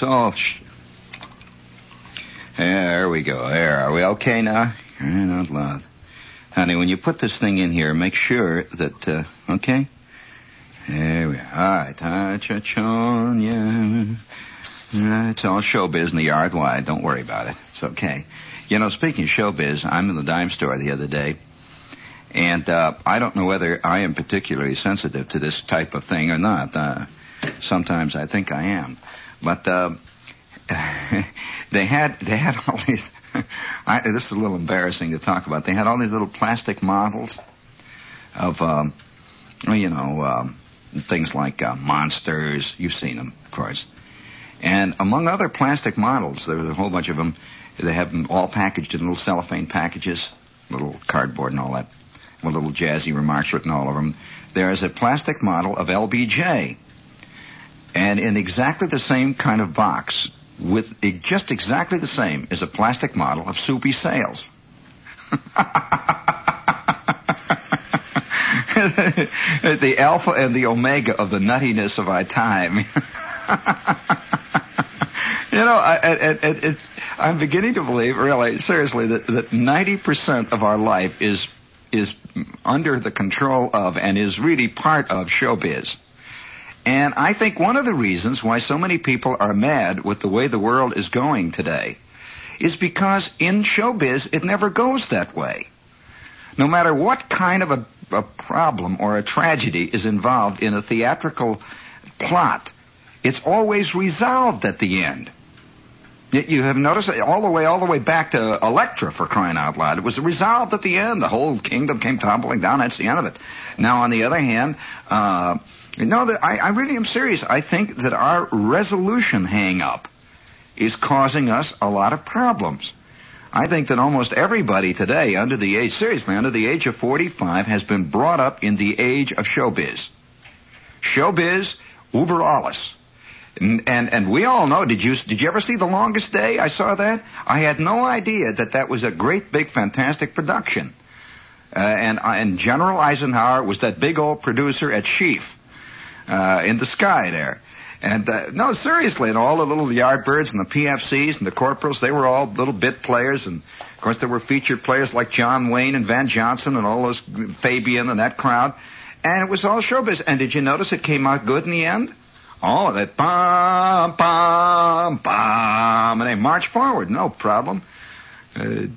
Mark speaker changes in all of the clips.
Speaker 1: It's all... Sh- there we go. There. Are we okay now? Not loud. Honey, when you put this thing in here, make sure that, uh, okay? There we are. All right. Uh, it's all showbiz in the yard. Why? Don't worry about it. It's okay. You know, speaking of showbiz, I'm in the dime store the other day, and uh, I don't know whether I am particularly sensitive to this type of thing or not. Uh, sometimes I think I am, but uh, they had they had all these. I, this is a little embarrassing to talk about. They had all these little plastic models of, um, you know, um, things like uh, monsters. You've seen them, of course. And among other plastic models, there was a whole bunch of them. They have them all packaged in little cellophane packages, little cardboard and all that, with little jazzy remarks written all over them. There is a plastic model of LBJ. And in exactly the same kind of box, with just exactly the same, is a plastic model of Soupy Sales. the alpha and the omega of the nuttiness of our time. you know, I, it, it's, I'm beginning to believe, really, seriously, that, that 90% of our life is, is under the control of and is really part of showbiz. And I think one of the reasons why so many people are mad with the way the world is going today is because in showbiz it never goes that way. No matter what kind of a, a problem or a tragedy is involved in a theatrical plot, it's always resolved at the end. You have noticed all the way, all the way back to Elektra for crying out loud. It was resolved at the end. The whole kingdom came toppling down. That's the end of it. Now, on the other hand, uh, no, that I, I really am serious. I think that our resolution hang up is causing us a lot of problems. I think that almost everybody today under the age, seriously, under the age of 45 has been brought up in the age of showbiz. Showbiz, uber alles. And, and, and we all know, did you, did you ever see The Longest Day? I saw that. I had no idea that that was a great, big, fantastic production. Uh, and, uh, and General Eisenhower was that big old producer at Chief, uh, in the sky there. And, uh, no, seriously, and all the little yardbirds and the PFCs and the corporals, they were all little bit players. And, of course, there were featured players like John Wayne and Van Johnson and all those Fabian and that crowd. And it was all showbiz. And did you notice it came out good in the end? Oh, that bum, bum, bum, and they march forward, no problem. Uh,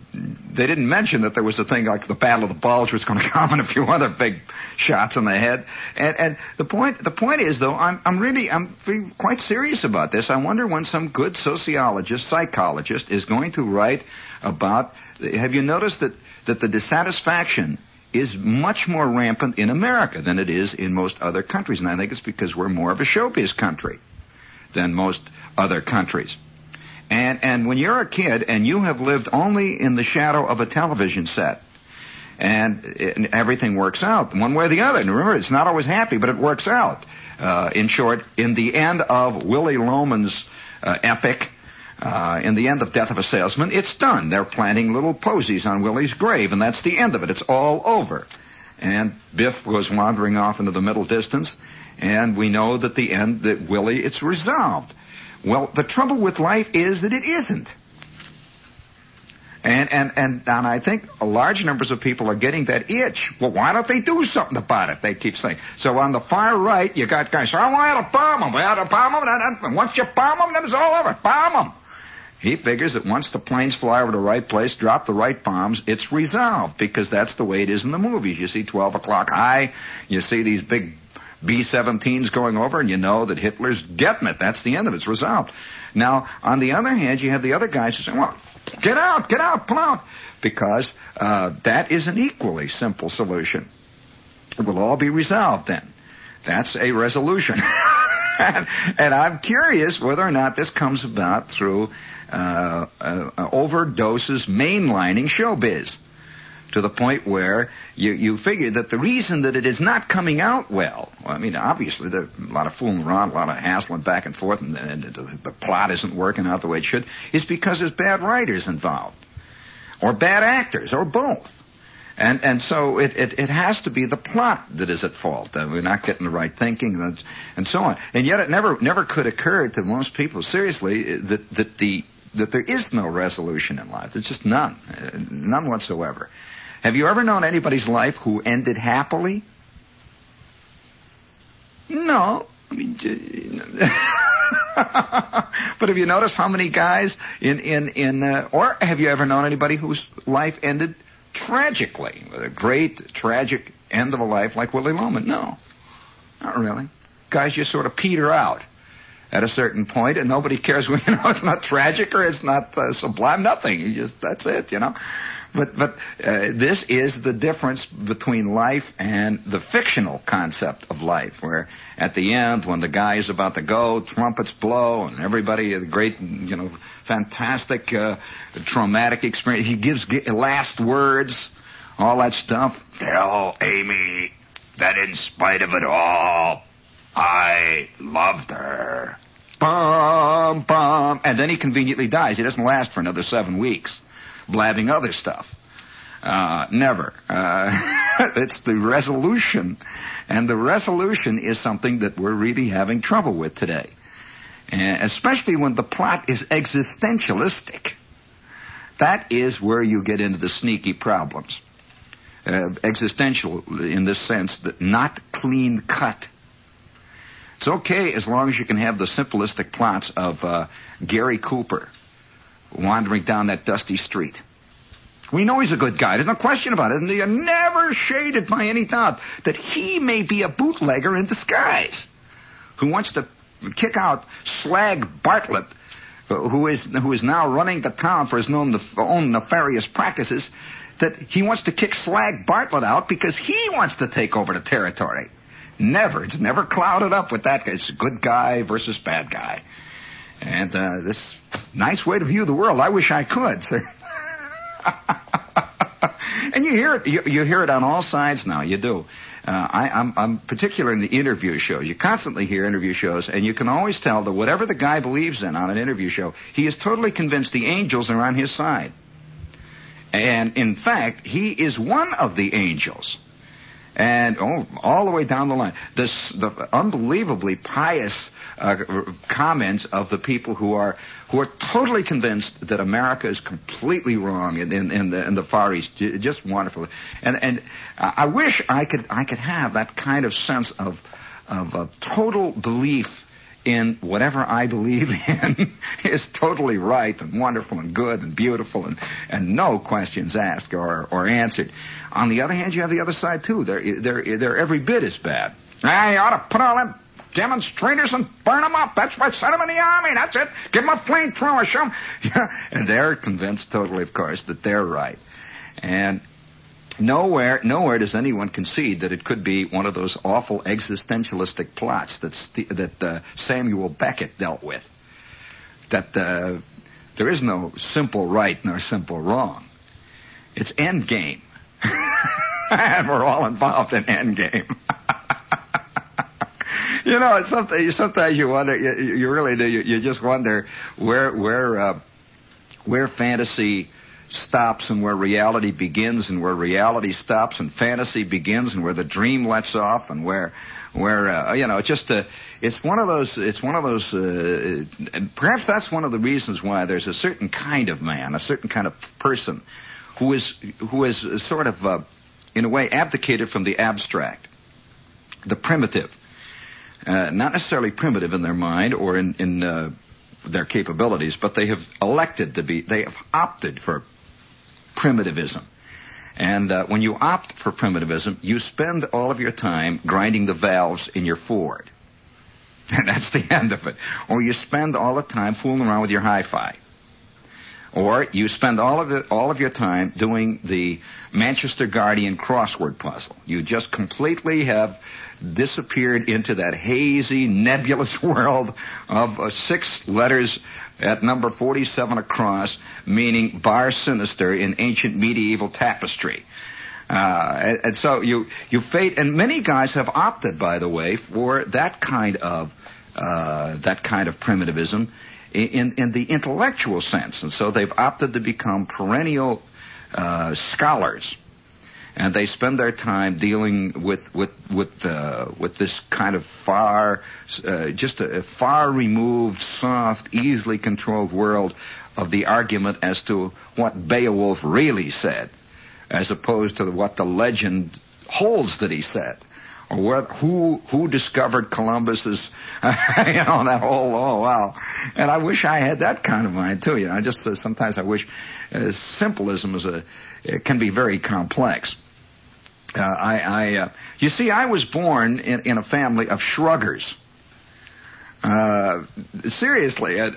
Speaker 1: they didn't mention that there was a thing like the Battle of the Bulge was going to come and a few other big shots on the head. And, and the point, the point is though, I'm, I'm really, I'm quite serious about this. I wonder when some good sociologist, psychologist is going to write about, have you noticed that, that the dissatisfaction is much more rampant in America than it is in most other countries. And I think it's because we're more of a showbiz country than most other countries. And, and when you're a kid and you have lived only in the shadow of a television set, and, and everything works out one way or the other. And remember, it's not always happy, but it works out. Uh, in short, in the end of Willy Loman's uh, epic, uh, in the end of Death of a Salesman, it's done. They're planting little posies on Willie's grave, and that's the end of it. It's all over. And Biff goes wandering off into the middle distance, and we know that the end, that Willie, it's resolved. Well, the trouble with life is that it isn't. And, and, and, and I think large numbers of people are getting that itch. Well, why don't they do something about it? They keep saying. So on the far right, you got guys, oh, I want to bomb them. We ought to bomb them. Once you bomb them, then it's all over. Bomb them. He figures that once the planes fly over the right place, drop the right bombs, it's resolved because that's the way it is in the movies. You see 12 o'clock high, you see these big B-17s going over and you know that Hitler's getting it. That's the end of it. It's resolved. Now, on the other hand, you have the other guys who say, well, get out, get out, pull out. Because, uh, that is an equally simple solution. It will all be resolved then. That's a resolution. and, and, I'm curious whether or not this comes about through uh, uh, overdoses mainlining showbiz to the point where you, you figure that the reason that it is not coming out well, well I mean, obviously there's a lot of fooling around, a lot of hassling back and forth, and, and the, the plot isn't working out the way it should, is because there's bad writers involved. Or bad actors, or both. And and so it, it, it has to be the plot that is at fault. Uh, we're not getting the right thinking and, and so on. And yet it never never could occur to most people seriously that that the that there is no resolution in life. There's just none, none whatsoever. Have you ever known anybody's life who ended happily? No. I mean, but have you noticed how many guys in in in uh, or have you ever known anybody whose life ended tragically a great tragic end of a life like Willy Loman? No, not really. Guys just sort of peter out at a certain point, and nobody cares. You know, it's not tragic or it's not uh, sublime. Nothing. You just that's it. You know. But but uh, this is the difference between life and the fictional concept of life, where at the end, when the guy is about to go, trumpets blow, and everybody, a great, you know, fantastic, uh, traumatic experience. He gives last words, all that stuff. Tell Amy that in spite of it all, I loved her. Bum, bum. And then he conveniently dies. He doesn't last for another seven weeks blabbing other stuff. Uh, never. Uh, it's the resolution. And the resolution is something that we're really having trouble with today. And especially when the plot is existentialistic. That is where you get into the sneaky problems. Uh, existential in this sense that not clean cut. It's okay as long as you can have the simplistic plots of uh, Gary Cooper wandering down that dusty street. We know he's a good guy. There's no question about it. And are never shaded by any doubt that he may be a bootlegger in disguise who wants to kick out Slag Bartlett, who is, who is now running the town for his own, own nefarious practices, that he wants to kick Slag Bartlett out because he wants to take over the territory. Never. It's never clouded up with that. It's good guy versus bad guy. And uh, this nice way to view the world. I wish I could. and you hear it. You, you, hear it on all sides now. You do. Uh, I, I'm, I'm particular in the interview shows. You constantly hear interview shows, and you can always tell that whatever the guy believes in on an interview show, he is totally convinced the angels are on his side. And in fact, he is one of the angels and oh, all the way down the line. This the unbelievably pious uh, comments of the people who are who are totally convinced that America is completely wrong in, in, in, the, in the Far East. Just wonderful. And and I wish I could I could have that kind of sense of of a total belief in whatever I believe in is totally right and wonderful and good and beautiful and, and no questions asked or, or answered. On the other hand, you have the other side too. They're, they're, they're every bit as bad. I ought to put all them demonstrators and burn them up. That's why I sent them in the army. That's it. Give them a flamethrower. Show them. and they're convinced totally, of course, that they're right. And nowhere, nowhere does anyone concede that it could be one of those awful existentialistic plots that that uh, Samuel Beckett dealt with. That uh, there is no simple right nor simple wrong. It's end game, and we're all involved in end game. You know, sometimes sometimes you wonder, you, you really do. You, you, just wonder where where uh, where fantasy stops and where reality begins and where reality stops and fantasy begins and where the dream lets off and where where uh, you know it's just a it's one of those it's one of those uh, perhaps that's one of the reasons why there's a certain kind of man a certain kind of person who is who is sort of uh, in a way abdicated from the abstract the primitive uh, not necessarily primitive in their mind or in in uh, their capabilities, but they have elected to be, they have opted for primitivism. And uh, when you opt for primitivism, you spend all of your time grinding the valves in your Ford. And that's the end of it. Or you spend all the time fooling around with your hi-fi. Or you spend all of it, all of your time doing the Manchester Guardian crossword puzzle. You just completely have disappeared into that hazy, nebulous world of uh, six letters at number 47 across, meaning bar sinister in ancient medieval tapestry. Uh, and, so you, you fate, and many guys have opted, by the way, for that kind of, uh, that kind of primitivism in, in the intellectual sense. And so they've opted to become perennial, uh, scholars and they spend their time dealing with with with uh, with this kind of far, uh, just a, a far removed, soft, easily controlled world of the argument as to what Beowulf really said, as opposed to what the legend holds that he said where, who who discovered Columbus's, you know, that whole oh wow. And I wish I had that kind of mind too. You know, I just uh, sometimes I wish uh, simplism is a it can be very complex. Uh, I, I uh, you see, I was born in, in a family of shruggers. Uh, seriously, uh,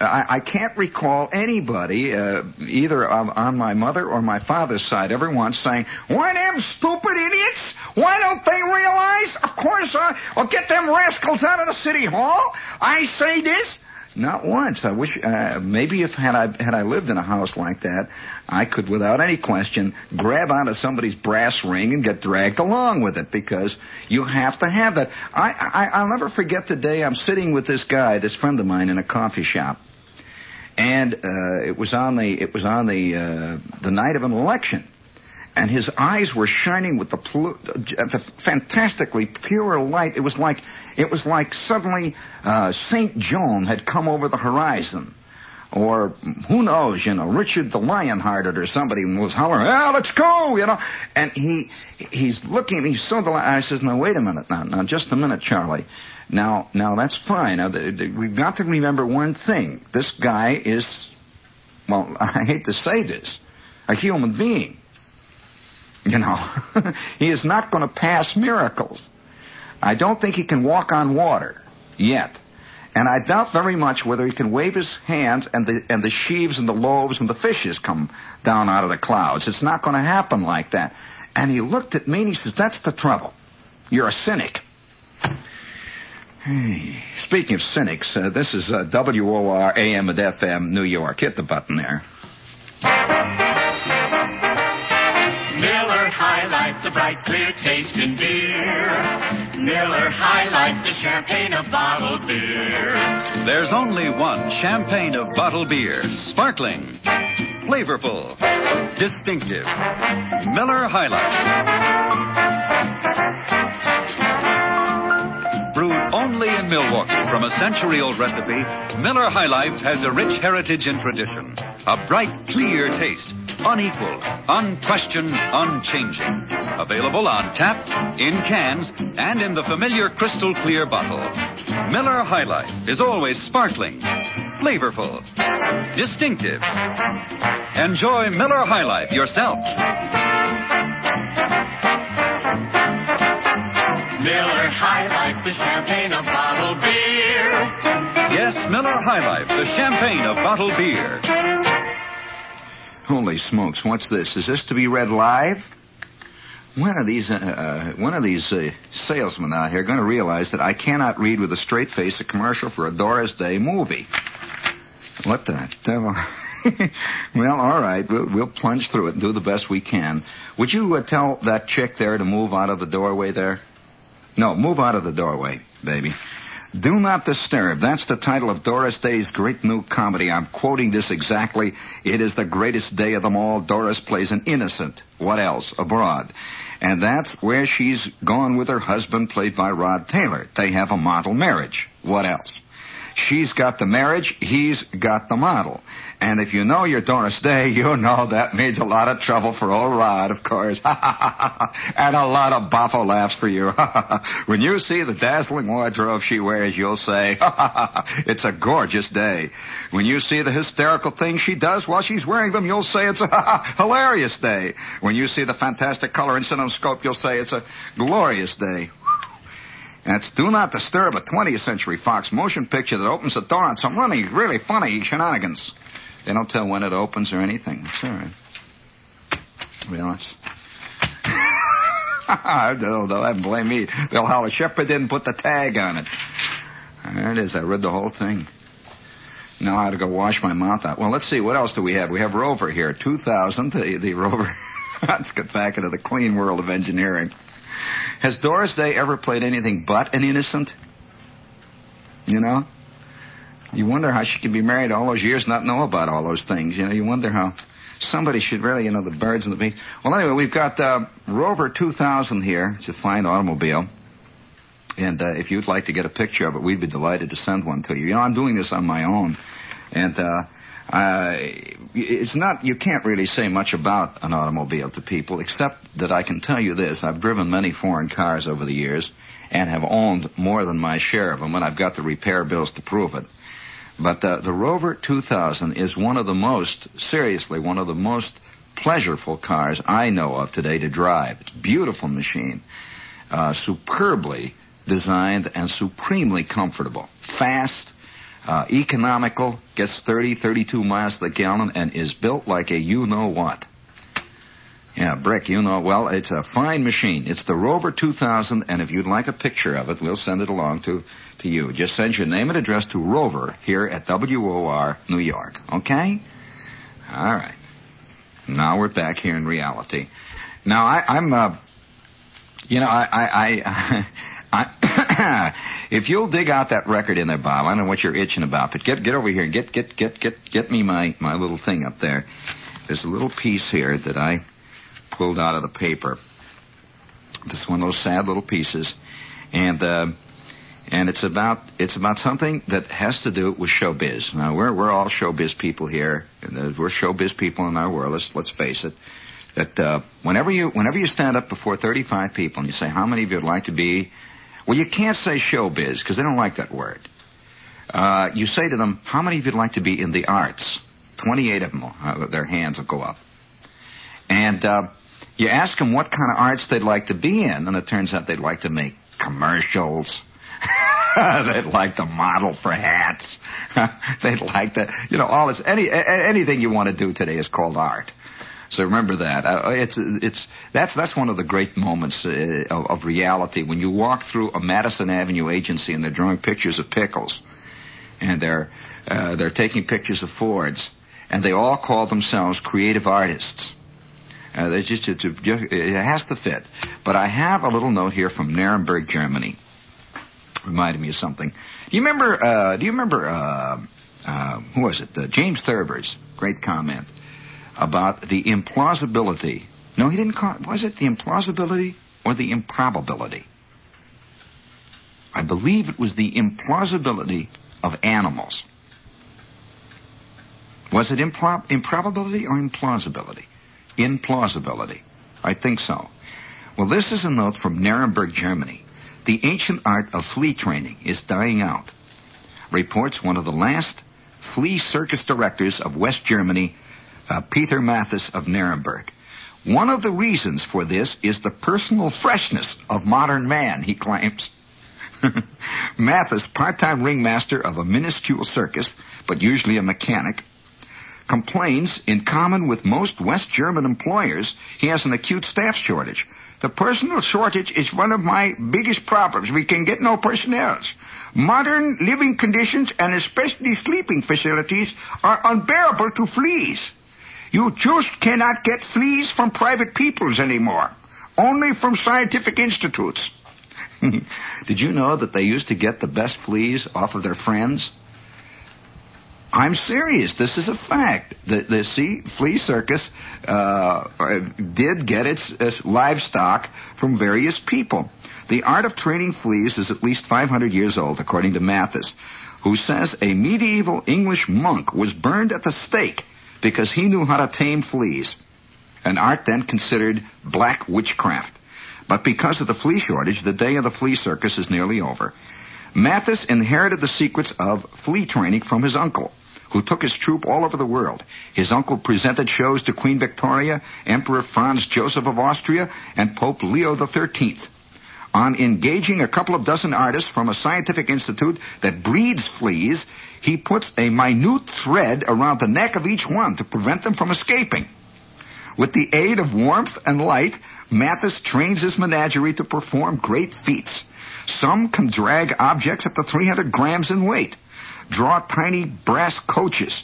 Speaker 1: I, I, can't recall anybody, uh, either on my mother or my father's side, ever once saying, "Why them stupid idiots? Why don't they realize? Of course, uh, I'll get them rascals out of the city hall. I say this." Not once. I wish uh, maybe if had I had I lived in a house like that, I could, without any question, grab onto somebody's brass ring and get dragged along with it because you have to have that. I, I I'll never forget the day I'm sitting with this guy, this friend of mine, in a coffee shop, and uh, it was on the it was on the uh, the night of an election and his eyes were shining with the, the fantastically pure light. It was like it was like suddenly uh, Saint John had come over the horizon, or who knows, you know, Richard the Lionhearted or somebody was hollering, "Ah, let's go!" You know, and he he's looking, he saw the light. I says, "Now wait a minute, now, now just a minute, Charlie." Now, now that's fine. Now, the, the, we've got to remember one thing. This guy is, well, I hate to say this, a human being. You know, he is not going to pass miracles. I don't think he can walk on water yet. And I doubt very much whether he can wave his hands and the, and the sheaves and the loaves and the fishes come down out of the clouds. It's not going to happen like that. And he looked at me and he says, that's the trouble. You're a cynic. Hey, speaking of cynics, uh, this is uh, WOR AM and FM New York. Hit the button there.
Speaker 2: Bright, clear taste in beer. Miller High Life, the champagne of bottled beer.
Speaker 3: There's only one champagne of bottled beer. Sparkling, flavorful, distinctive. Miller High Life. Brewed only in Milwaukee from a century-old recipe, Miller High Life has a rich heritage and tradition. A bright, clear taste unequaled, unquestioned, unchanging. Available on tap, in cans, and in the familiar crystal clear bottle. Miller High Life is always sparkling, flavorful, distinctive. Enjoy Miller High Life yourself.
Speaker 2: Miller High Life, the champagne of bottled beer.
Speaker 3: Yes, Miller High Life, the champagne of bottled beer.
Speaker 1: Holy smokes! What's this? Is this to be read live? When are these uh, uh, one of these uh, salesmen out here going to realize that I cannot read with a straight face a commercial for a Doris Day movie? What the devil? well, all right, we'll, we'll, plunge through it and do the best we can. Would you uh, tell that chick there to move out of the doorway there? No, move out of the doorway, baby. Do Not Disturb. That's the title of Doris Day's great new comedy. I'm quoting this exactly. It is the greatest day of them all. Doris plays an innocent, what else, abroad. And that's where she's gone with her husband, played by Rod Taylor. They have a model marriage. What else? She's got the marriage, he's got the model. And if you know your Doris Day, you know that means a lot of trouble for old Rod, of course. and a lot of boffo laughs for you. when you see the dazzling wardrobe she wears, you'll say, it's a gorgeous day. When you see the hysterical things she does while she's wearing them, you'll say it's a hilarious day. When you see the fantastic color in cinemascope, you'll say it's a glorious day. That's Do Not Disturb, a 20th Century Fox motion picture that opens the door on some really, really funny shenanigans. They don't tell when it opens or anything. It's all right. Well, it's... they'll, they'll have blame me. They'll holler, Shepherd didn't put the tag on it. There it is. I read the whole thing. Now I have to go wash my mouth out. Well, let's see. What else do we have? We have Rover here. 2000, the, the Rover. let's get back into the clean world of engineering. Has Doris Day ever played anything but an innocent? You know? You wonder how she could be married all those years and not know about all those things. You know, you wonder how somebody should really, you know, the birds and the bees. Well, anyway, we've got uh, Rover 2000 here. It's a fine automobile. And uh, if you'd like to get a picture of it, we'd be delighted to send one to you. You know, I'm doing this on my own. And uh, uh, it's not, you can't really say much about an automobile to people, except that I can tell you this. I've driven many foreign cars over the years and have owned more than my share of them, and I've got the repair bills to prove it. But uh, the Rover 2000 is one of the most, seriously, one of the most pleasurable cars I know of today to drive. It's a beautiful machine, uh, superbly designed and supremely comfortable. Fast, uh, economical, gets 30, 32 miles to the gallon, and is built like a you-know-what. Yeah, brick, you know, well, it's a fine machine. It's the Rover 2000, and if you'd like a picture of it, we'll send it along to, to you. Just send your name and address to Rover here at WOR, New York. Okay? All right. Now we're back here in reality. Now I, I'm, uh, you know, I, I, I, I if you'll dig out that record in there, Bob, I don't know what you're itching about, but get get over here, get get get get get me my my little thing up there. There's a little piece here that I pulled out of the paper. This one of those sad little pieces, and uh, and it's about it's about something that has to do with showbiz. Now we're we're all showbiz people here. And we're showbiz people in our world. Let's let's face it. That uh, whenever you whenever you stand up before 35 people and you say how many of you would like to be well, you can't say showbiz because they don't like that word. Uh, you say to them, how many of you'd like to be in the arts? 28 of them, uh, their hands will go up. And uh, you ask them what kind of arts they'd like to be in, and it turns out they'd like to make commercials. they'd like to model for hats. they'd like to, you know, all this, any, anything you want to do today is called art. So remember that. Uh, it's it's that's that's one of the great moments uh, of, of, reality when you walk through a Madison Avenue agency and they're drawing pictures of pickles, and they're uh, they're taking pictures of Fords, and they all call themselves creative artists. Uh, they just it, it has to fit. But I have a little note here from Nuremberg, Germany. Reminded me of something. Do you remember? Uh, do you remember? Uh, uh, who was it? James Thurber's great comment about the implausibility. No, he didn't call it. Was it the implausibility or the improbability? I believe it was the implausibility of animals. Was it impro- improbability or implausibility? Implausibility. I think so. Well, this is a note from Nuremberg, Germany. The ancient art of flea training is dying out. Reports one of the last flea circus directors of West Germany, uh, Peter Mathis of Nuremberg. One of the reasons for this is the personal freshness of modern man, he claims. Mathis, part-time ringmaster of a minuscule circus, but usually a mechanic, complains in common with most West German employers he has an acute staff shortage. The personnel shortage is one of my biggest problems. We can get no personnel. Modern living conditions and especially sleeping facilities are unbearable to fleas. You just cannot get fleas from private peoples anymore. Only from scientific institutes. Did you know that they used to get the best fleas off of their friends? I'm serious. This is a fact. The, the flea circus uh, did get its, its livestock from various people. The art of training fleas is at least 500 years old, according to Mathis, who says a medieval English monk was burned at the stake because he knew how to tame fleas, an art then considered black witchcraft. But because of the flea shortage, the day of the flea circus is nearly over. Mathis inherited the secrets of flea training from his uncle, who took his troupe all over the world. His uncle presented shows to Queen Victoria, Emperor Franz Joseph of Austria, and Pope Leo XIII. On engaging a couple of dozen artists from a scientific institute that breeds fleas, he puts a minute thread around the neck of each one to prevent them from escaping. With the aid of warmth and light, Mathis trains his menagerie to perform great feats. Some can drag objects up to 300 grams in weight, draw tiny brass coaches,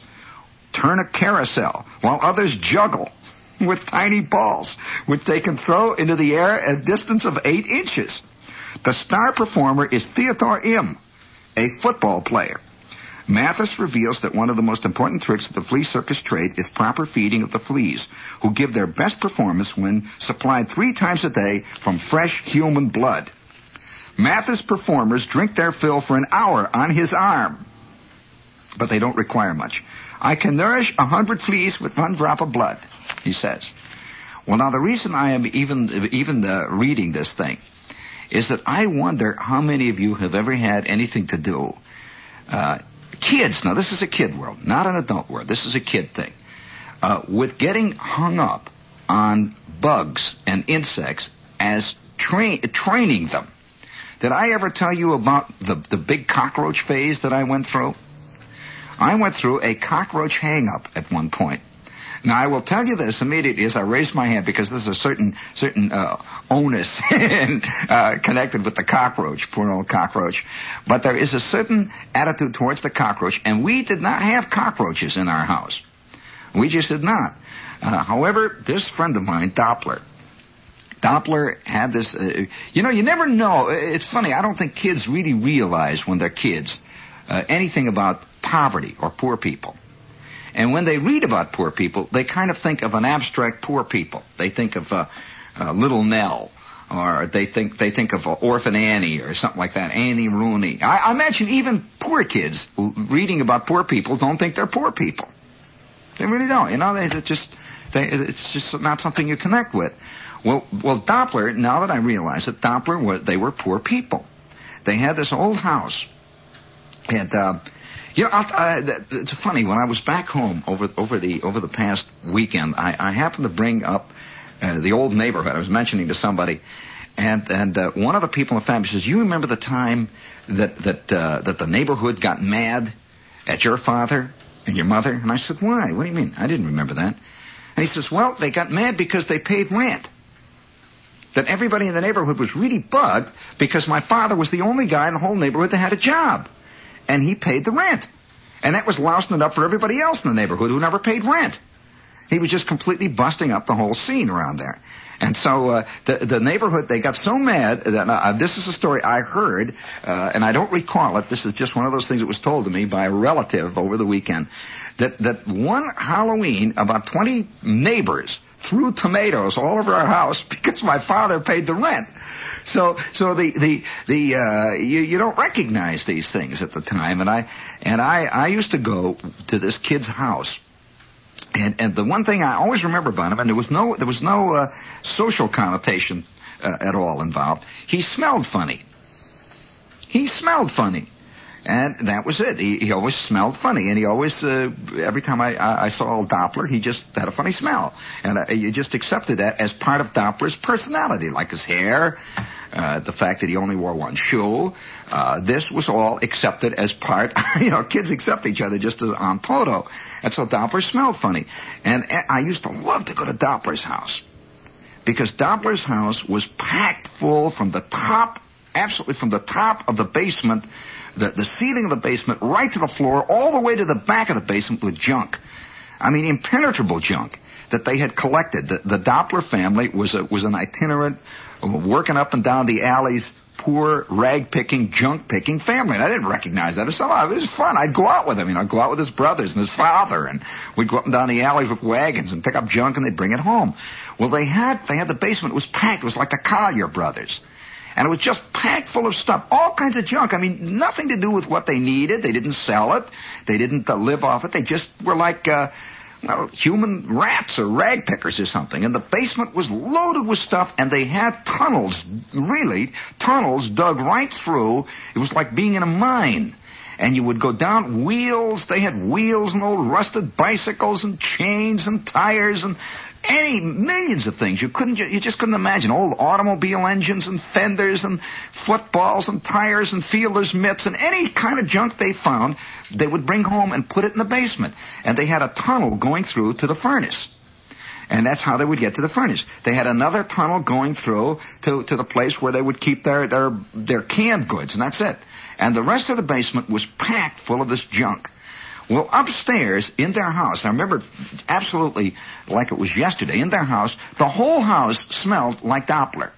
Speaker 1: turn a carousel, while others juggle with tiny balls, which they can throw into the air at a distance of eight inches. The star performer is Theodore M., a football player. Mathis reveals that one of the most important tricks of the flea circus trade is proper feeding of the fleas, who give their best performance when supplied three times a day from fresh human blood. Mathis performers drink their fill for an hour on his arm, but they don't require much. I can nourish a hundred fleas with one drop of blood, he says. Well, now the reason I am even even uh, reading this thing is that I wonder how many of you have ever had anything to do. Uh, kids, now this is a kid world, not an adult world. This is a kid thing. Uh, with getting hung up on bugs and insects as tra- training them. Did I ever tell you about the, the big cockroach phase that I went through? I went through a cockroach hang up at one point. Now I will tell you this immediately as I raise my hand because there's a certain certain uh, onus in, uh, connected with the cockroach, poor old cockroach. But there is a certain attitude towards the cockroach, and we did not have cockroaches in our house. We just did not. Uh, however, this friend of mine, Doppler, Doppler had this. Uh, you know, you never know. It's funny. I don't think kids really realize when they're kids uh, anything about poverty or poor people. And when they read about poor people, they kind of think of an abstract poor people. They think of uh, uh, Little Nell, or they think they think of uh, Orphan Annie or something like that, Annie Rooney. I, I imagine even poor kids reading about poor people don't think they're poor people. They really don't. You know, they just they, it's just not something you connect with. Well, well, Doppler. Now that I realize that Doppler was, they were poor people. They had this old house, and uh, you know, I, it's funny. When I was back home over over the over the past weekend, I, I happened to bring up uh, the old neighborhood. I was mentioning to somebody, and and uh, one of the people in the family says, "You remember the time that that uh, that the neighborhood got mad at your father and your mother?" And I said, "Why? What do you mean? I didn't remember that." And he says, "Well, they got mad because they paid rent." That everybody in the neighborhood was really bugged because my father was the only guy in the whole neighborhood that had a job and he paid the rent. And that was lousing it up for everybody else in the neighborhood who never paid rent. He was just completely busting up the whole scene around there. And so uh, the the neighborhood they got so mad that uh, this is a story I heard, uh, and I don't recall it. This is just one of those things that was told to me by a relative over the weekend. That that one Halloween, about twenty neighbors threw tomatoes all over our house because my father paid the rent. So, so the, the, the, uh, you, you don't recognize these things at the time. And I, and I, I used to go to this kid's house. And, and the one thing I always remember about him, and there was no, there was no, uh, social connotation, uh, at all involved. He smelled funny. He smelled funny. And that was it. He, he always smelled funny, and he always, uh, every time I, I, I saw Doppler, he just had a funny smell, and uh, you just accepted that as part of Doppler's personality, like his hair, uh, the fact that he only wore one shoe. Uh, this was all accepted as part. you know, kids accept each other just as on photo, and so Doppler smelled funny, and I used to love to go to Doppler's house because Doppler's house was packed full from the top, absolutely from the top of the basement the, the ceiling of the basement right to the floor, all the way to the back of the basement with junk. I mean, impenetrable junk that they had collected. The, the Doppler family was a, was an itinerant, uh, working up and down the alleys, poor rag picking, junk picking family. And I didn't recognize that as somehow. It was fun. I'd go out with him. You know, I'd go out with his brothers and his father, and we'd go up and down the alleys with wagons and pick up junk, and they'd bring it home. Well, they had they had the basement. It was packed. It was like the Collyer brothers. And it was just packed full of stuff, all kinds of junk. I mean, nothing to do with what they needed. They didn't sell it. They didn't uh, live off it. They just were like, uh, well, human rats or rag pickers or something. And the basement was loaded with stuff and they had tunnels, really, tunnels dug right through. It was like being in a mine and you would go down wheels. They had wheels and old rusted bicycles and chains and tires and any millions of things you couldn't you just couldn't imagine old automobile engines and fenders and footballs and tires and fielders mitts and any kind of junk they found they would bring home and put it in the basement and they had a tunnel going through to the furnace and that's how they would get to the furnace. They had another tunnel going through to, to the place where they would keep their, their, their canned goods, and that's it. And the rest of the basement was packed full of this junk. Well, upstairs in their house, I remember absolutely like it was yesterday, in their house, the whole house smelled like Doppler.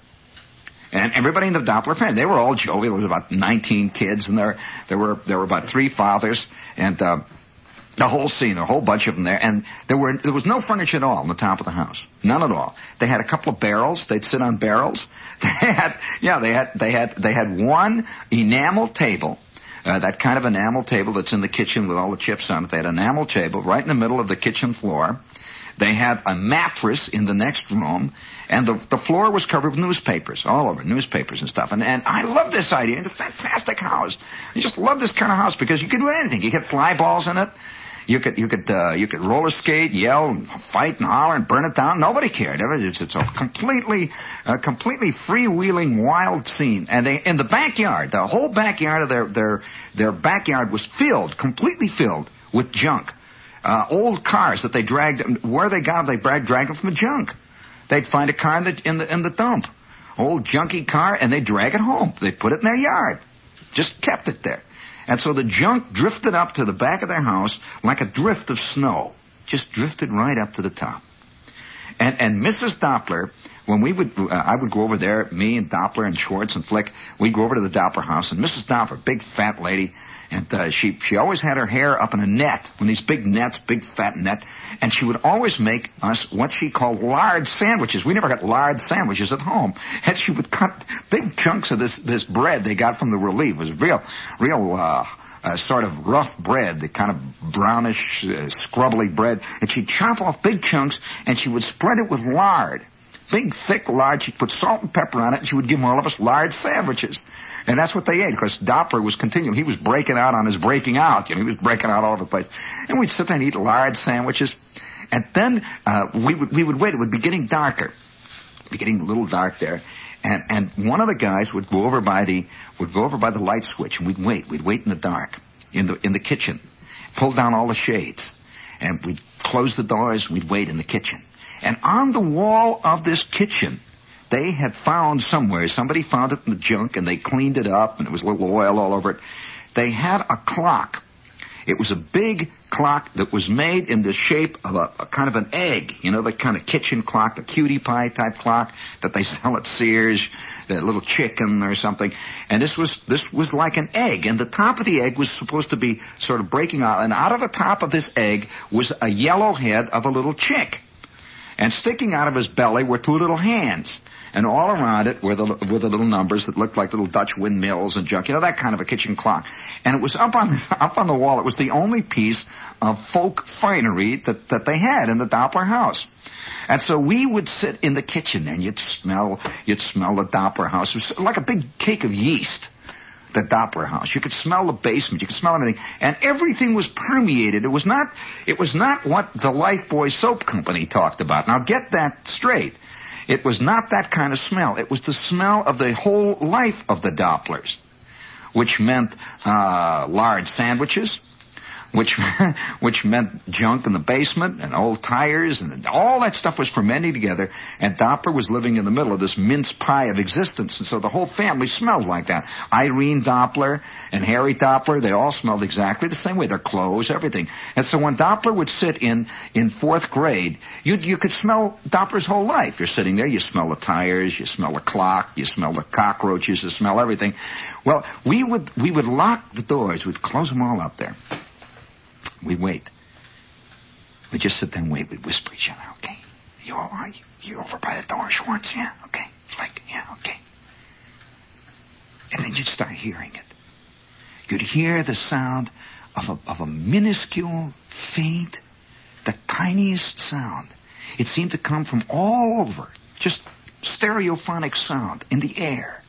Speaker 1: And everybody in the Doppler family, they were all jovial. There was about 19 kids, and there there were there were about three fathers, and uh, the whole scene, a whole bunch of them there, and there were there was no furniture at all on the top of the house, none at all. They had a couple of barrels. They'd sit on barrels. They had yeah, they had they had they had one enamel table. Uh, that kind of enamel table that's in the kitchen with all the chips on it. They had an enamel table right in the middle of the kitchen floor. They had a mattress in the next room, and the, the floor was covered with newspapers, all over, newspapers and stuff. And, and I love this idea. It's a fantastic house. I just love this kind of house because you could do anything. You could fly balls in it. You could you could uh, you could roller skate, yell, fight, and holler, and burn it down. Nobody cared. It's, it's a completely a completely freewheeling, wild scene. And they in the backyard, the whole backyard of their their their backyard was filled, completely filled with junk. Uh, old cars that they dragged, where they got them, they dragged, dragged them from the junk. They'd find a car in the, in the, in the dump. Old junky car, and they drag it home. They put it in their yard. Just kept it there. And so the junk drifted up to the back of their house like a drift of snow. Just drifted right up to the top. And, and Mrs. Doppler, when we would, uh, I would go over there, me and Doppler and Schwartz and Flick, we'd go over to the Doppler house, and Mrs. Doppler, big fat lady, and uh, she she always had her hair up in a net, one of these big nets, big fat net, and she would always make us what she called lard sandwiches. We never got lard sandwiches at home, and she would cut big chunks of this this bread they got from the relief. It was real, real. Uh, uh, sort of rough bread, the kind of brownish, uh, scrubbly bread, and she'd chop off big chunks and she would spread it with lard. Big, thick lard. She'd put salt and pepper on it and she would give all of us lard sandwiches. And that's what they ate, because Doppler was continuing. He was breaking out on his breaking out. You know, he was breaking out all over the place. And we'd sit there and eat large sandwiches. And then, uh, we would, we would wait. It would be getting darker. It'd Be getting a little dark there. And, and one of the guys would go over by the, would go over by the light switch and we'd wait. We'd wait in the dark. In the, in the kitchen. Pull down all the shades. And we'd close the doors. We'd wait in the kitchen. And on the wall of this kitchen, they had found somewhere, somebody found it in the junk and they cleaned it up and there was a little oil all over it. They had a clock. It was a big clock that was made in the shape of a, a kind of an egg. You know, the kind of kitchen clock, the cutie pie type clock that they sell at Sears, the little chicken or something. And this was, this was like an egg. And the top of the egg was supposed to be sort of breaking out. And out of the top of this egg was a yellow head of a little chick. And sticking out of his belly were two little hands and all around it were the were the little numbers that looked like little Dutch windmills and junk, you know, that kind of a kitchen clock. And it was up on up on the wall. It was the only piece of folk finery that that they had in the Doppler house. And so we would sit in the kitchen and you'd smell you'd smell the Doppler house. It was like a big cake of yeast the Doppler house. You could smell the basement. You could smell everything. And everything was permeated. It was not, it was not what the Lifebuoy soap company talked about. Now get that straight. It was not that kind of smell. It was the smell of the whole life of the Dopplers, which meant uh, large sandwiches, which which meant junk in the basement and old tires and all that stuff was fermenting together. And Doppler was living in the middle of this mince pie of existence, and so the whole family smelled like that. Irene Doppler and Harry Doppler, they all smelled exactly the same way. Their clothes, everything. And so when Doppler would sit in in fourth grade, you you could smell Doppler's whole life. You're sitting there, you smell the tires, you smell the clock, you smell the cockroaches, you smell everything. Well, we would we would lock the doors, we'd close them all up there. We'd wait. We'd just sit there and wait. We'd whisper each other, okay? You right? You over by the door, Schwartz? Yeah, okay. Like, yeah, okay. And then you'd start hearing it. You'd hear the sound of a, of a minuscule, faint, the tiniest sound. It seemed to come from all over, just stereophonic sound in the air.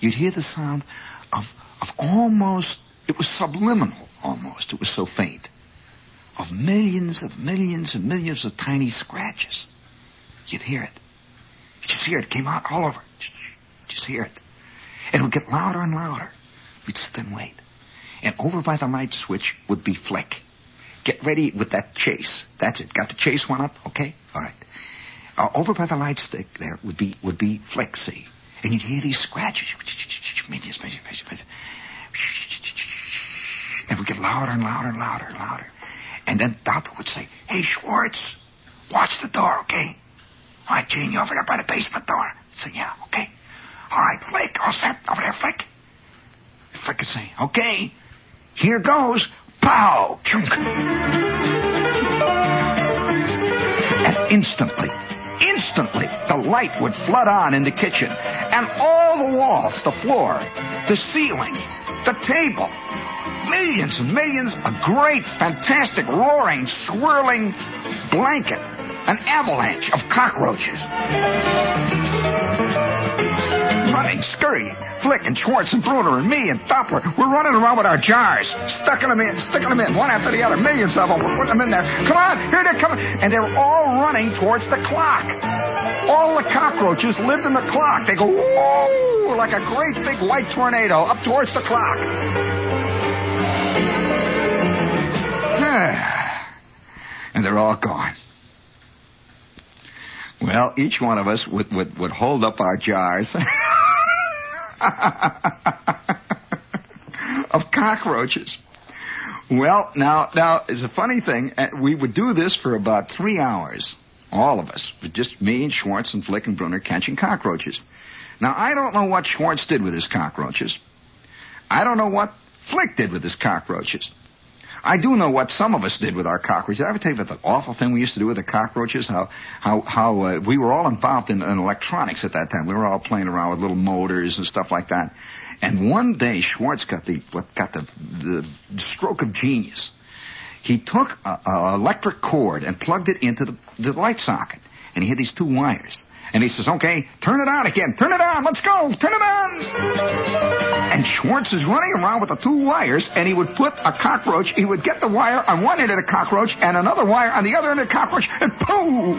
Speaker 1: You'd hear the sound of, of almost, it was subliminal almost, it was so faint of millions of millions and millions of tiny scratches. You'd hear it. You just hear it. it came out all over. Just hear it. And it would get louder and louder. We'd sit and wait. And over by the light switch would be Flick. Get ready with that chase. That's it. Got the chase one up? Okay? All right. Uh, over by the light stick there would be would be Flick? And you'd hear these scratches. And it would get louder and louder and louder and louder. And then Doppler would say, Hey, Schwartz, watch the door, okay? All right, Jean, you over there by the basement door? Said, yeah, okay. All right, Flick, all set. Over there, Flick. Flick is say, okay, here goes. Pow! And instantly, instantly, the light would flood on in the kitchen. And all the walls, the floor, the ceiling, the table, millions and millions, a great, fantastic, roaring, swirling blanket, an avalanche of cockroaches. Running, scurrying, Flick and Schwartz and Bruner and me and Doppler, we're running around with our jars, stucking them in, sticking them in, one after the other, millions of them, we're putting them in there. Come on, here they're coming. And they're all running towards the clock. All the cockroaches lived in the clock. They go, whoa, like a great big white tornado up towards the clock. And they're all gone. Well, each one of us would, would, would hold up our jars of cockroaches. Well, now, now, it's a funny thing. We would do this for about three hours. All of us. With just me and Schwartz and Flick and Bruner catching cockroaches. Now, I don't know what Schwartz did with his cockroaches. I don't know what Flick did with his cockroaches. I do know what some of us did with our cockroaches. I ever tell you about the awful thing we used to do with the cockroaches? How how how uh, we were all involved in, in electronics at that time. We were all playing around with little motors and stuff like that. And one day Schwartz got the got the the stroke of genius. He took a, a electric cord and plugged it into the, the light socket, and he had these two wires. And he says, "Okay, turn it on again. Turn it on. Let's go. Turn it on." And Schwartz is running around with the two wires, and he would put a cockroach. He would get the wire on one end of the cockroach and another wire on the other end of the cockroach, and boom!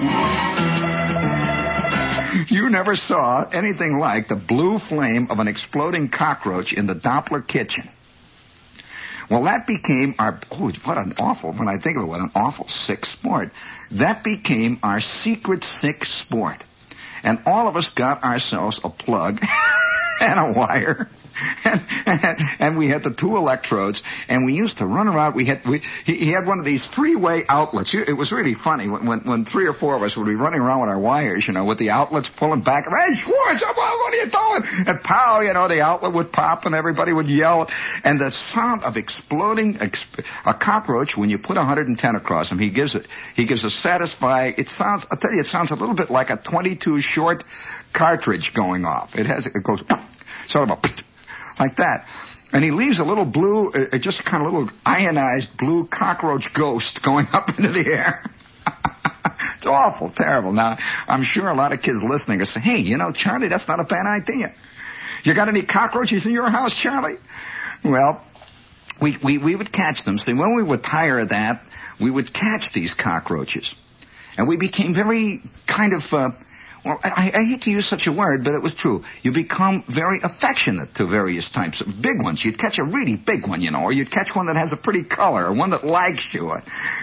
Speaker 1: You never saw anything like the blue flame of an exploding cockroach in the Doppler kitchen. Well, that became our, oh, what an awful, when I think of it, what an awful sick sport. That became our secret sick sport. And all of us got ourselves a plug and a wire. And, and, we had the two electrodes, and we used to run around. We had we, he, he had one of these three-way outlets. It was really funny when, when when three or four of us would be running around with our wires, you know, with the outlets pulling back. Hey, Schwartz, what are you doing? And pow, you know, the outlet would pop, and everybody would yell. And the sound of exploding exp- a cockroach when you put 110 across him, he gives it. He gives a satisfying. It sounds. I'll tell you, it sounds a little bit like a 22 short cartridge going off. It has. It goes sort of a like that. And he leaves a little blue, uh, just kind of little ionized blue cockroach ghost going up into the air. it's awful, terrible. Now, I'm sure a lot of kids listening are saying, hey, you know, Charlie, that's not a bad idea. You got any cockroaches in your house, Charlie? Well, we, we, we would catch them. See, when we would tire of that, we would catch these cockroaches. And we became very kind of, uh, I, I hate to use such a word, but it was true. You become very affectionate to various types of big ones. You'd catch a really big one, you know, or you'd catch one that has a pretty color, or one that likes you.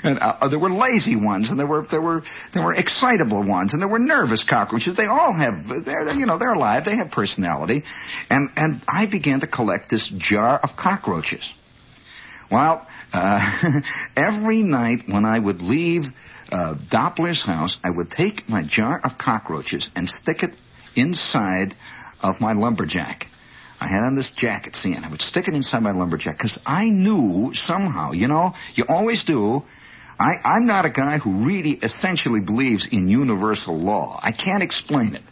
Speaker 1: And uh, there were lazy ones, and there were there were there were excitable ones, and there were nervous cockroaches. They all have, they're you know, they're alive. They have personality. And and I began to collect this jar of cockroaches. Well, uh, every night when I would leave uh, Doppler's house, I would take my jar of cockroaches and stick it inside of my lumberjack. I had on this jacket, see, and I would stick it inside my lumberjack because I knew somehow, you know, you always do. I, I'm not a guy who really essentially believes in universal law. I can't explain it.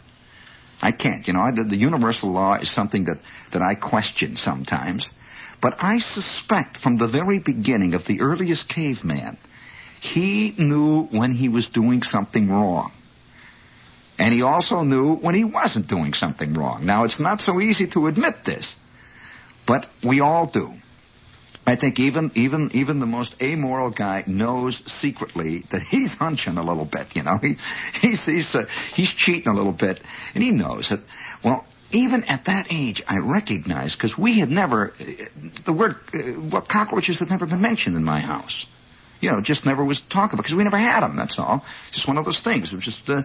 Speaker 1: I can't, you know, the, the universal law is something that, that I question sometimes. But I suspect from the very beginning of the earliest caveman, he knew when he was doing something wrong. And he also knew when he wasn't doing something wrong. Now, it's not so easy to admit this, but we all do. I think even even even the most amoral guy knows secretly that he's hunching a little bit. You know, he he's he's uh, he's cheating a little bit, and he knows it. Well, even at that age, I recognized because we had never the word uh, well cockroaches had never been mentioned in my house. You know, just never was talked about because we never had them. That's all. Just one of those things. It was just. Uh,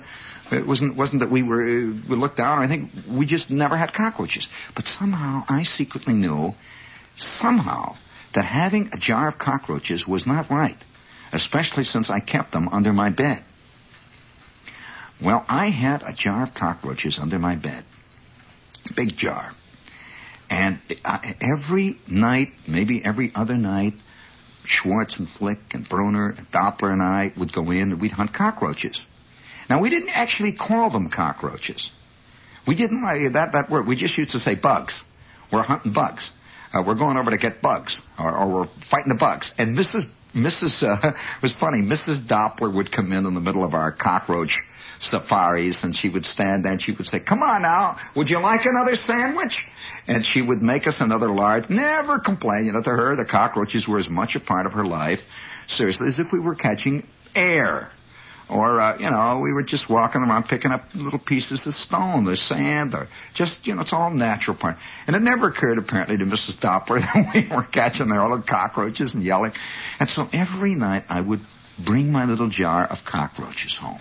Speaker 1: it wasn't wasn't that we were uh, we looked down. I think we just never had cockroaches. But somehow I secretly knew, somehow, that having a jar of cockroaches was not right, especially since I kept them under my bed. Well, I had a jar of cockroaches under my bed. big jar. And uh, every night, maybe every other night, Schwartz and Flick and Bruner and Doppler and I would go in and we'd hunt cockroaches. Now we didn't actually call them cockroaches. We didn't like that that word. We just used to say bugs. We're hunting bugs. Uh, we're going over to get bugs, or, or we're fighting the bugs. And Mrs. Mrs. Uh, was funny. Mrs. Doppler would come in in the middle of our cockroach safaris, and she would stand there and she would say, "Come on now, would you like another sandwich?" And she would make us another large. Never complain. You know, to her, the cockroaches were as much a part of her life, seriously, as if we were catching air. Or, uh, you know, we were just walking around picking up little pieces of stone or sand or just, you know, it's all natural part. And it never occurred apparently to Mrs. Doppler that we were catching their little cockroaches and yelling. And so every night I would bring my little jar of cockroaches home.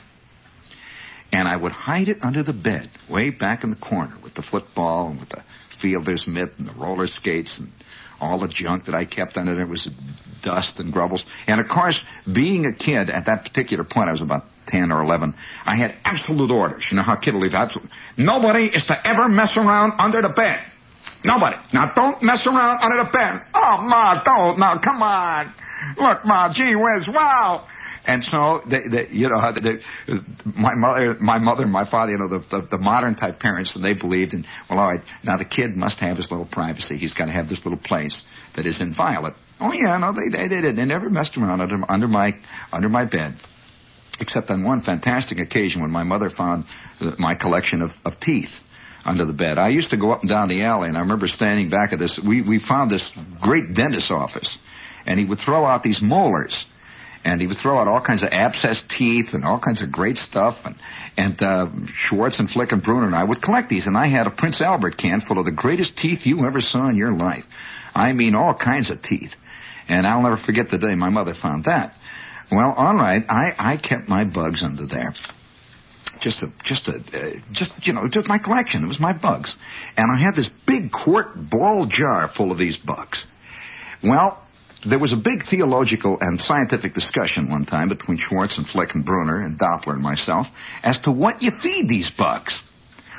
Speaker 1: And I would hide it under the bed, way back in the corner with the football and with the fielder's mitt and the roller skates and all the junk that I kept under there was dust and grubbles. And of course, being a kid at that particular point, I was about 10 or 11, I had absolute orders. You know how a kid will leave absolute. Nobody is to ever mess around under the bed. Nobody. Now don't mess around under the bed. Oh, Ma, don't. Now, come on. Look, Ma, gee whiz, wow. And so, they, they, you know, they, my mother, my mother, and my father, you know, the, the, the modern type parents, and they believed in, well, all right, now the kid must have his little privacy. He's got to have this little place that is inviolate. Oh yeah, no, they, they did. They never messed around under, under my, under my bed. Except on one fantastic occasion when my mother found uh, my collection of, of teeth under the bed. I used to go up and down the alley, and I remember standing back at this. We we found this great dentist's office, and he would throw out these molars and he would throw out all kinds of abscess teeth and all kinds of great stuff. And, and uh, Schwartz and Flick and Bruner and I would collect these. And I had a Prince Albert can full of the greatest teeth you ever saw in your life. I mean, all kinds of teeth. And I'll never forget the day my mother found that. Well, all right, I, I kept my bugs under there. Just a, just a, uh, just, you know, just my collection. It was my bugs. And I had this big quart ball jar full of these bugs. Well, there was a big theological and scientific discussion one time between Schwartz and Flick and Doppler and myself as to what you feed these bugs.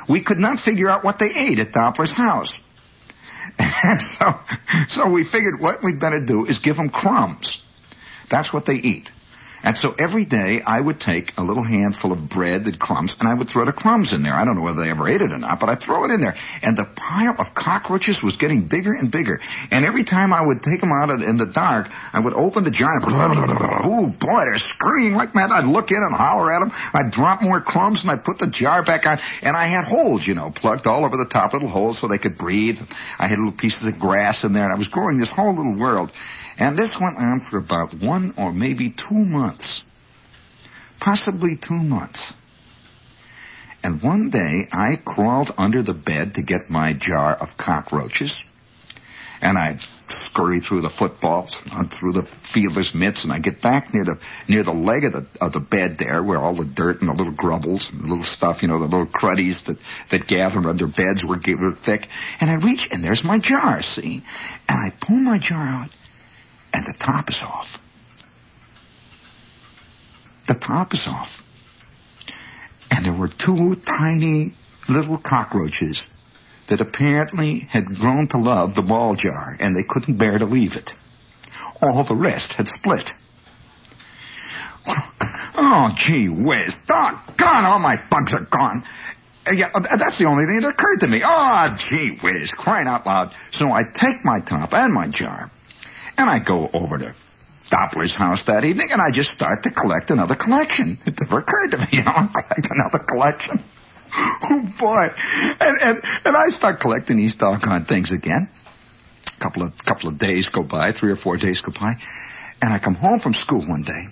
Speaker 1: We could not figure out what they ate at Doppler's house. So, so we figured what we'd better do is give them crumbs. That's what they eat. And so every day I would take a little handful of bread and crumbs and I would throw the crumbs in there. I don't know whether they ever ate it or not, but I'd throw it in there. And the pile of cockroaches was getting bigger and bigger. And every time I would take them out in the dark, I would open the jar and, oh boy, they're screaming like mad. I'd look in and holler at them. I'd drop more crumbs and I'd put the jar back on. And I had holes, you know, plugged all over the top, little holes so they could breathe. I had little pieces of grass in there and I was growing this whole little world. And this went on for about one or maybe two months. Possibly two months. And one day I crawled under the bed to get my jar of cockroaches. And I'd scurry through the footballs, and through the fielder's mitts, and I get back near the near the leg of the of the bed there, where all the dirt and the little grubbles and the little stuff, you know, the little cruddies that that gathered under beds were, were thick. And I reach, and there's my jar, see? And I pull my jar out, and the top is off. The top is off. And there were two tiny little cockroaches that apparently had grown to love the ball jar and they couldn't bear to leave it. All the rest had split. Oh, gee whiz. Doggone, all my bugs are gone. Uh, yeah, uh, that's the only thing that occurred to me. Oh, gee whiz, crying out loud. So I take my top and my jar and I go over to Doppler's house that evening and I just start to collect another collection. It never occurred to me, you know, I'll collect another collection. Oh boy. And, and, and I start collecting these doggone things again. A couple of, couple of days go by, three or four days go by, and I come home from school one day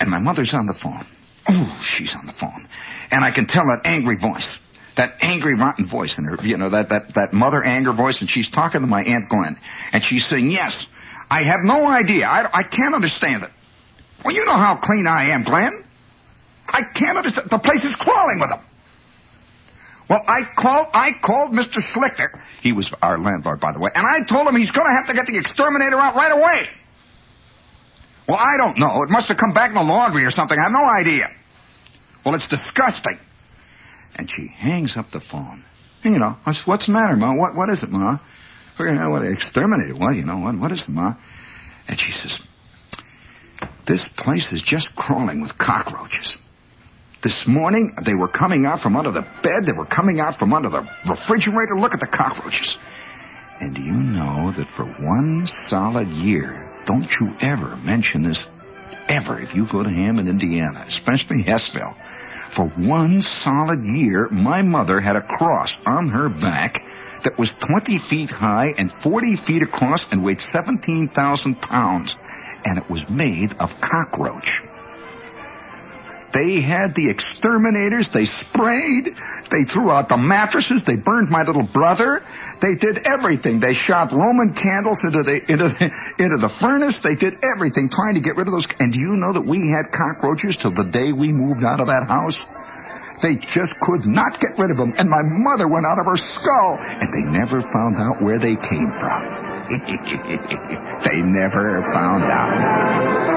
Speaker 1: and my mother's on the phone. Oh, she's on the phone. And I can tell that angry voice that angry, rotten voice in her, you know, that, that, that mother anger voice, and she's talking to my Aunt Gwen, and she's saying, yes, I have no idea. I, I can't understand it. Well, you know how clean I am, Glenn. I can't understand. The place is crawling with them. Well, I called, I called Mr. Schlichter. He was our landlord, by the way, and I told him he's gonna have to get the exterminator out right away. Well, I don't know. It must have come back in the laundry or something. I have no idea. Well, it's disgusting. And she hangs up the phone. And, You know, I said, what's the matter, Ma? What, what is it, Ma? Figuring out what I exterminated. Well, you know, what, what is the Ma? And she says, this place is just crawling with cockroaches. This morning, they were coming out from under the bed. They were coming out from under the refrigerator. Look at the cockroaches. And do you know that for one solid year, don't you ever mention this ever if you go to Hammond, in Indiana, especially Hessville. For one solid year, my mother had a cross on her back that was 20 feet high and 40 feet across and weighed 17,000 pounds. And it was made of cockroach. They had the exterminators. They sprayed. They threw out the mattresses. They burned my little brother. They did everything. They shot Roman candles into the into the into the furnace. They did everything trying to get rid of those. And do you know that we had cockroaches till the day we moved out of that house? They just could not get rid of them. And my mother went out of her skull, and they never found out where they came from. they never found out.